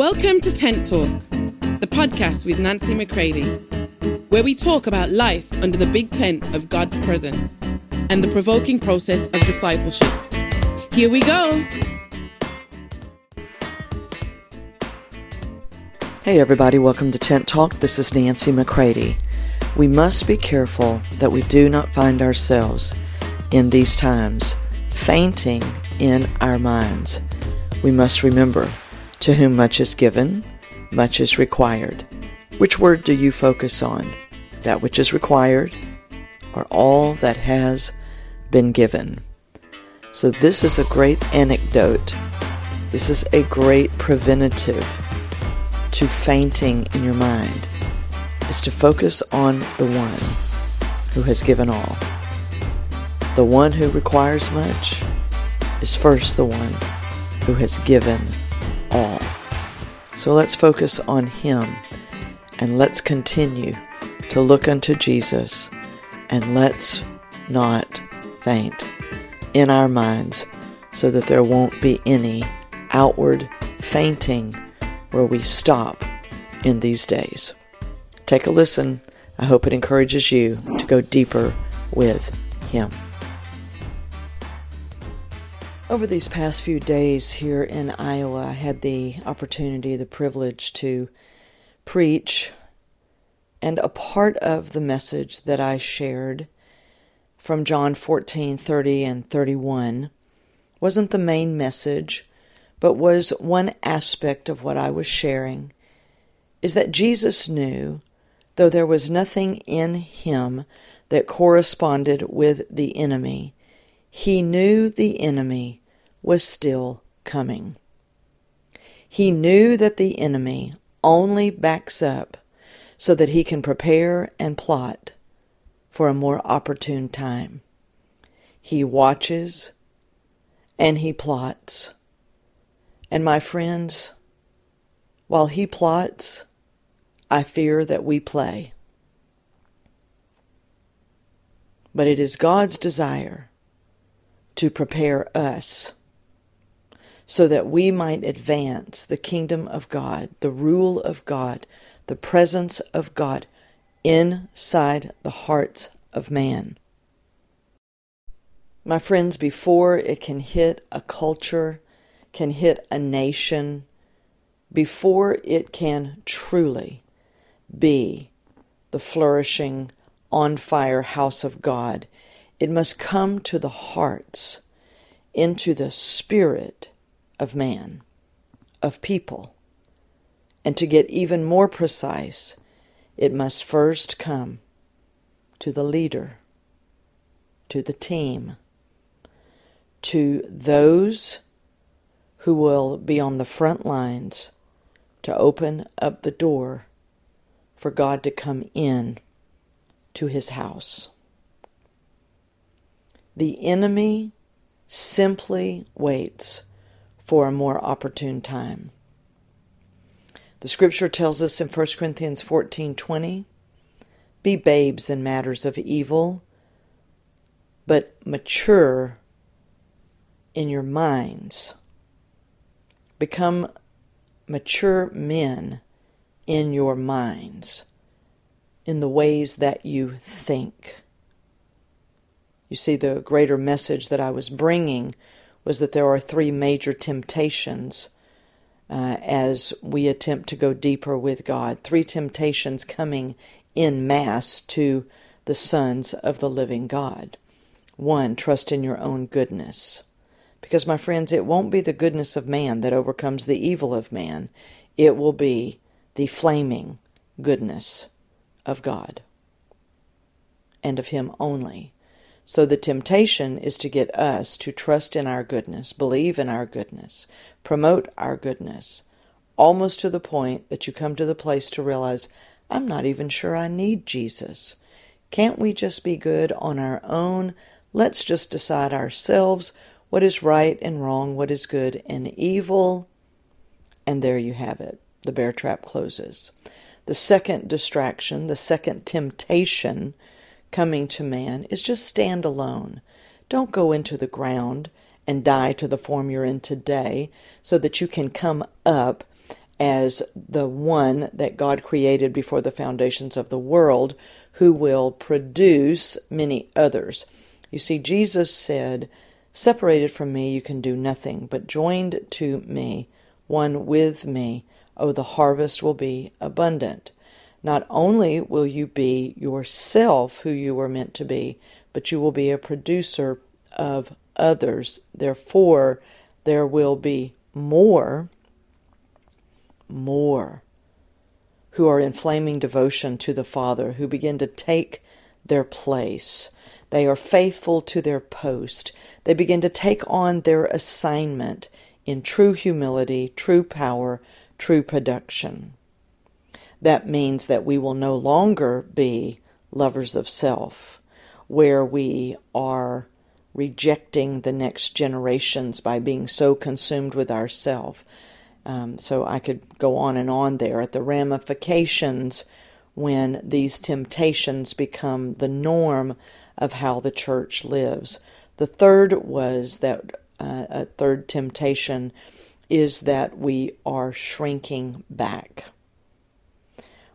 Welcome to Tent Talk, the podcast with Nancy McCready, where we talk about life under the big tent of God's presence and the provoking process of discipleship. Here we go. Hey, everybody, welcome to Tent Talk. This is Nancy McCready. We must be careful that we do not find ourselves in these times fainting in our minds. We must remember to whom much is given, much is required. Which word do you focus on? That which is required or all that has been given? So, this is a great anecdote. This is a great preventative to fainting in your mind, is to focus on the one who has given all. The one who requires much is first the one who has given all. So let's focus on Him and let's continue to look unto Jesus and let's not faint in our minds so that there won't be any outward fainting where we stop in these days. Take a listen. I hope it encourages you to go deeper with Him. Over these past few days here in Iowa, I had the opportunity, the privilege to preach, and a part of the message that I shared from John 14 30 and 31 wasn't the main message, but was one aspect of what I was sharing. Is that Jesus knew, though there was nothing in him that corresponded with the enemy, he knew the enemy was still coming. He knew that the enemy only backs up so that he can prepare and plot for a more opportune time. He watches and he plots. And my friends, while he plots, I fear that we play. But it is God's desire to prepare us so that we might advance the kingdom of God, the rule of God, the presence of God inside the hearts of man. My friends, before it can hit a culture, can hit a nation, before it can truly be the flourishing, on fire house of God, it must come to the hearts, into the spirit of man, of people. And to get even more precise, it must first come to the leader, to the team, to those who will be on the front lines to open up the door for God to come in to his house. The enemy simply waits for a more opportune time. The scripture tells us in 1 Corinthians 14:20, "Be babes in matters of evil, but mature in your minds. Become mature men in your minds, in the ways that you think." You see, the greater message that I was bringing was that there are three major temptations uh, as we attempt to go deeper with God. Three temptations coming in mass to the sons of the living God. One, trust in your own goodness. Because, my friends, it won't be the goodness of man that overcomes the evil of man, it will be the flaming goodness of God and of Him only. So the temptation is to get us to trust in our goodness, believe in our goodness, promote our goodness, almost to the point that you come to the place to realize, I'm not even sure I need Jesus. Can't we just be good on our own? Let's just decide ourselves what is right and wrong, what is good and evil. And there you have it. The bear trap closes. The second distraction, the second temptation, coming to man is just stand alone. Don't go into the ground and die to the form you're in today so that you can come up as the one that God created before the foundations of the world, who will produce many others. You see, Jesus said, Separated from me, you can do nothing, but joined to me, one with me, oh, the harvest will be abundant. Not only will you be yourself who you were meant to be, but you will be a producer of others. Therefore, there will be more, more who are in flaming devotion to the Father, who begin to take their place. They are faithful to their post. They begin to take on their assignment in true humility, true power, true production. That means that we will no longer be lovers of self, where we are rejecting the next generations by being so consumed with ourself. Um, so I could go on and on there at the ramifications when these temptations become the norm of how the church lives. The third was that uh, a third temptation is that we are shrinking back.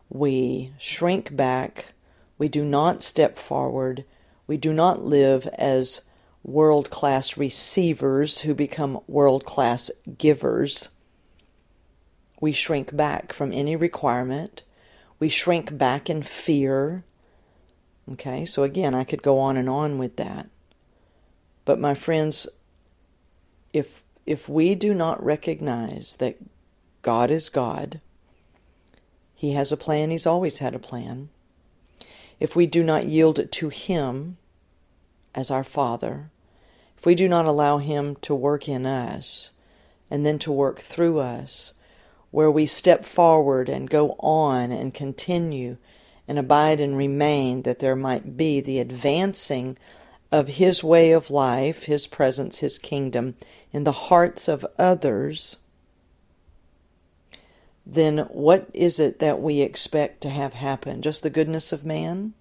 We shrink back. We do not step forward. We do not live as world class receivers who become world class givers. We shrink back from any requirement. We shrink back in fear. Okay, so again, I could go on and on with that. But my friends, if if we do not recognize that God is God, He has a plan, He's always had a plan. If we do not yield to Him as our Father, if we do not allow Him to work in us and then to work through us, where we step forward and go on and continue and abide and remain, that there might be the advancing of His way of life, His presence, His kingdom in the hearts of others, then what is it that we expect to have happen? Just the goodness of man?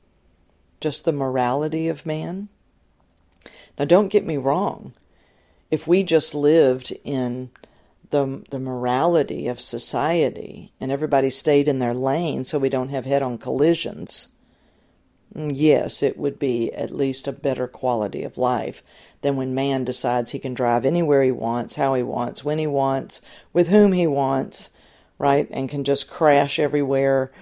Just the morality of man? Now, don't get me wrong. If we just lived in the, the morality of society and everybody stayed in their lane so we don't have head on collisions, mm, yes, it would be at least a better quality of life than when man decides he can drive anywhere he wants, how he wants, when he wants, with whom he wants, right? And can just crash everywhere,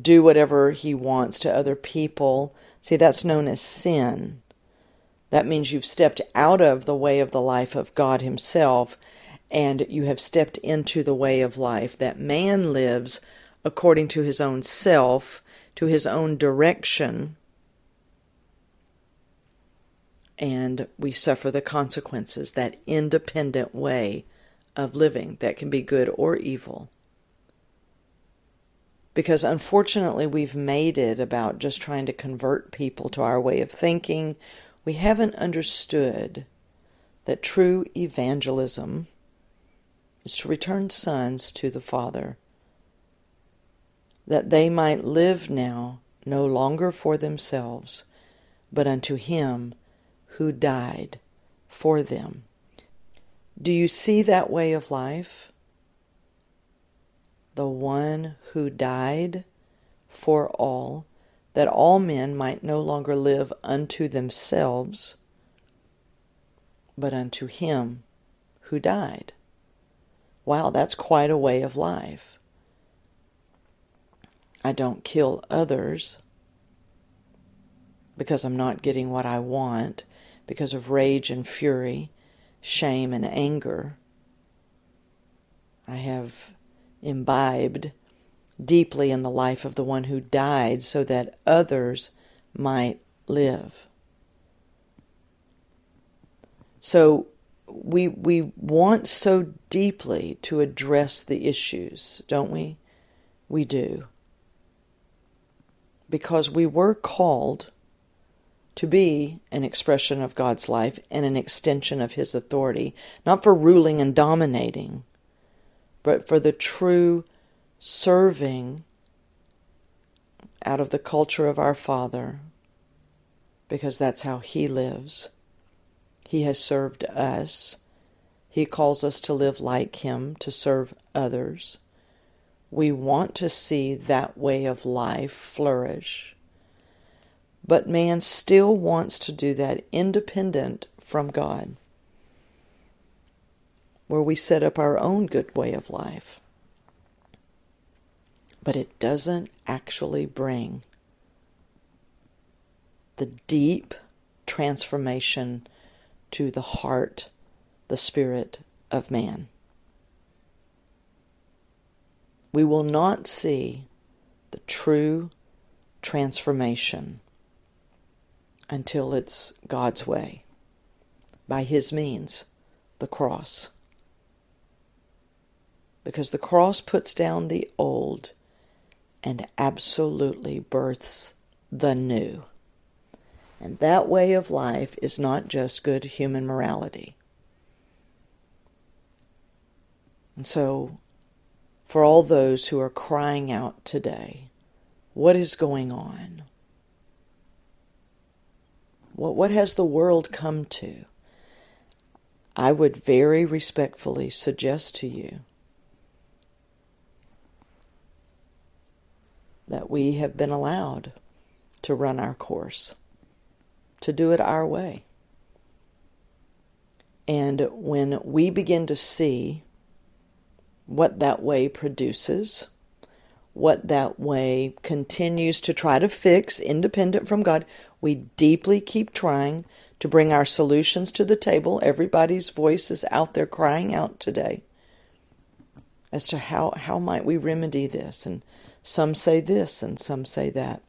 do whatever he wants to other people. See, that's known as sin. That means you've stepped out of the way of the life of God Himself and you have stepped into the way of life that man lives according to his own self, to his own direction, and we suffer the consequences, that independent way of living that can be good or evil. Because unfortunately, we've made it about just trying to convert people to our way of thinking we haven't understood that true evangelism is to return sons to the Father, that they might live now no longer for themselves, but unto Him who died for them. Do you see that way of life? The one who died for all that all men might no longer live unto themselves, but unto him who died. Wow, that's quite a way of life. I don't kill others because I'm not getting what I want, because of rage and fury, shame and anger. I have imbibed deeply in the life of the one who died so that others might live. So we we want so deeply to address the issues, don't we? We do. Because we were called to be an expression of God's life and an extension of his authority, not for ruling and dominating, but for the true serving out of the culture of our Father because that's how He lives. He has served us. He calls us to live like Him, to serve others. We want to see that way of life flourish. But man still wants to do that independent from God, where we set up our own good way of life. But it doesn't actually bring the deep transformation to the heart, the spirit of man. We will not see the true transformation until it's God's way, by His means, the cross. Because the cross puts down the old and absolutely births the new. And that way of life is not just good human morality. And so, for all those who are crying out today, what is going on? What, what has the world come to? I would very respectfully suggest to you that we have been allowed to run our course, to do it our way. And when we begin to see what that way produces, what that way continues to try to fix, independent from God. We deeply keep trying to bring our solutions to the table. Everybody's voice is out there crying out today as to how, how might we remedy this. And some say this and some say that.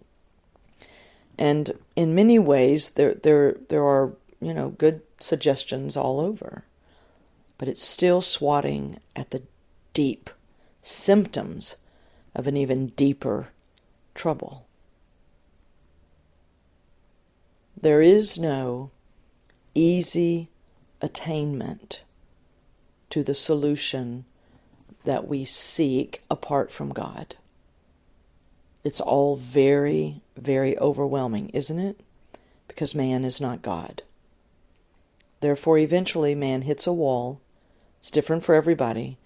And in many ways, there, there, there are, you know, good suggestions all over. But it's still swatting at the deep symptoms of an even deeper trouble. There is no easy attainment to the solution that we seek apart from God. It's all very, very overwhelming, isn't it? Because man is not God. Therefore, eventually, man hits a wall. It's different for everybody,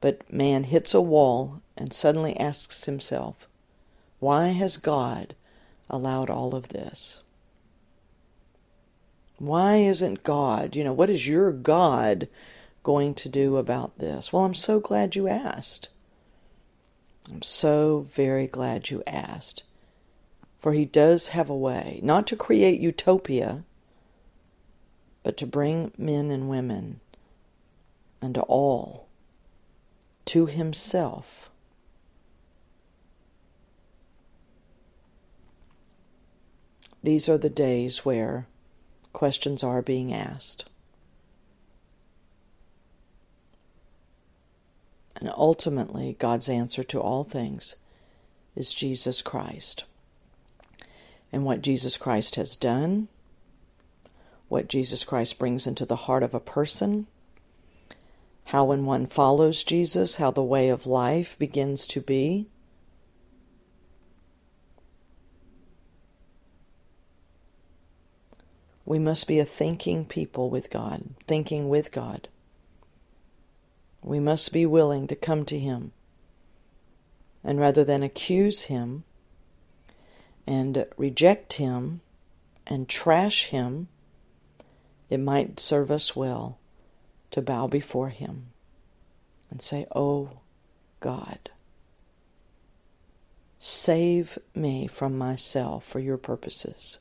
but man hits a wall and suddenly asks himself, Why has God allowed all of this? Why isn't God, you know, what is your God going to do about this? Well, I'm so glad you asked. I'm so very glad you asked. For he does have a way, not to create utopia, but to bring men and women unto all to himself. These are the days where questions are being asked. And ultimately, God's answer to all things is Jesus Christ. And what Jesus Christ has done, what Jesus Christ brings into the heart of a person, how when one follows Jesus, how the way of life begins to be. We must be a thinking people with God, thinking with God. We must be willing to come to Him. And rather than accuse Him and reject Him and trash Him, it might serve us well to bow before Him and say, Oh God, save me from myself for your purposes.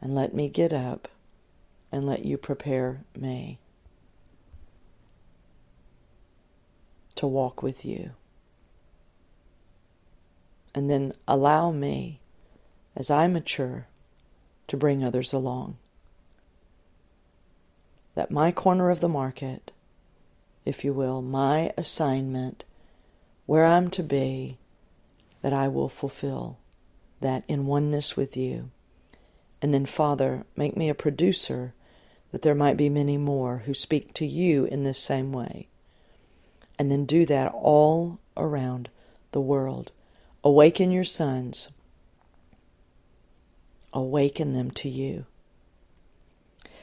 And let me get up and let you prepare me to walk with you. And then allow me, as I mature, to bring others along that my corner of the market, if you will, my assignment, where I'm to be, that I will fulfill that in oneness with you. And then, Father, make me a producer that there might be many more who speak to you in this same way. And then do that all around the world. Awaken your sons, awaken them to you.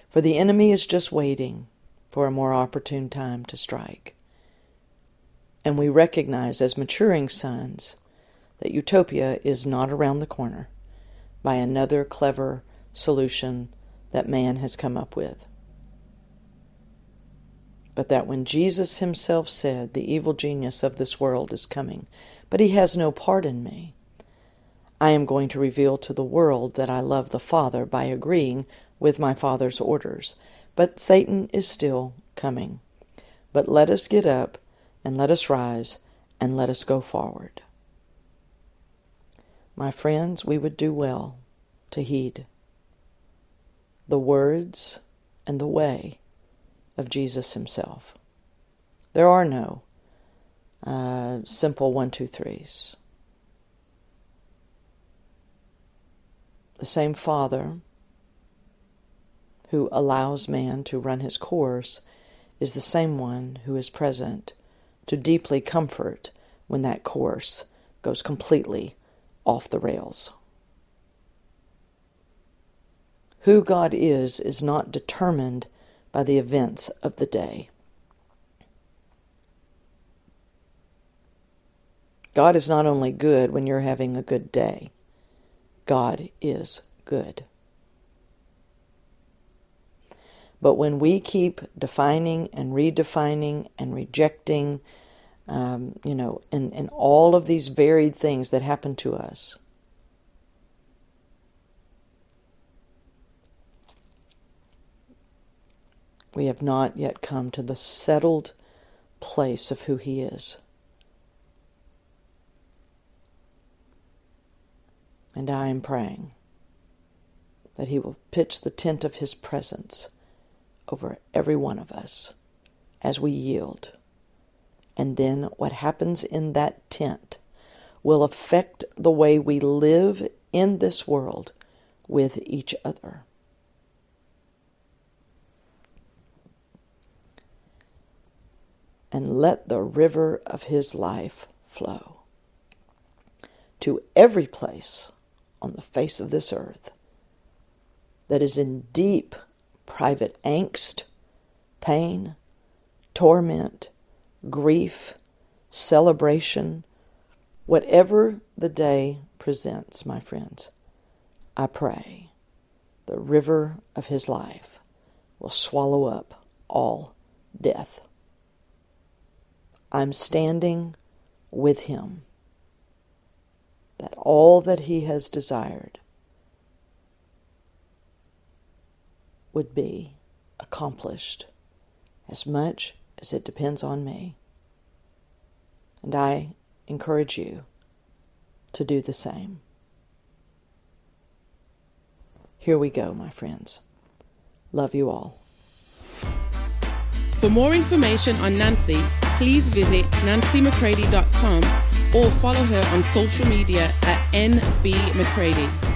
For the enemy is just waiting for a more opportune time to strike. And we recognize as maturing sons that utopia is not around the corner by another clever solution that man has come up with. But that when Jesus himself said, The evil genius of this world is coming, but he has no part in me, I am going to reveal to the world that I love the Father by agreeing with my Father's orders. But Satan is still coming. But let us get up and let us rise and let us go forward. My friends, we would do well to heed the words and the way of Jesus himself. There are no uh, simple one, two, threes. The same Father who allows man to run his course is the same one who is present to deeply comfort when that course goes completely off the rails. Who God is is not determined by the events of the day. God is not only good when you're having a good day, God is good. But when we keep defining and redefining and rejecting, um, you know, and, and all of these varied things that happen to us, we have not yet come to the settled place of who He is. And I am praying that He will pitch the tent of His presence over every one of us as we yield. And then what happens in that tent will affect the way we live in this world with each other. And let the river of his life flow to every place on the face of this earth that is in deep private angst, pain, torment, grief, celebration, whatever the day presents, my friends, I pray the river of his life will swallow up all death. I'm standing with him, that all that he has desired would be accomplished as much as it depends on me. And I encourage you to do the same. Here we go, my friends. Love you all. For more information on Nancy, please visit nancymccready.com or follow her on social media at nbmccready.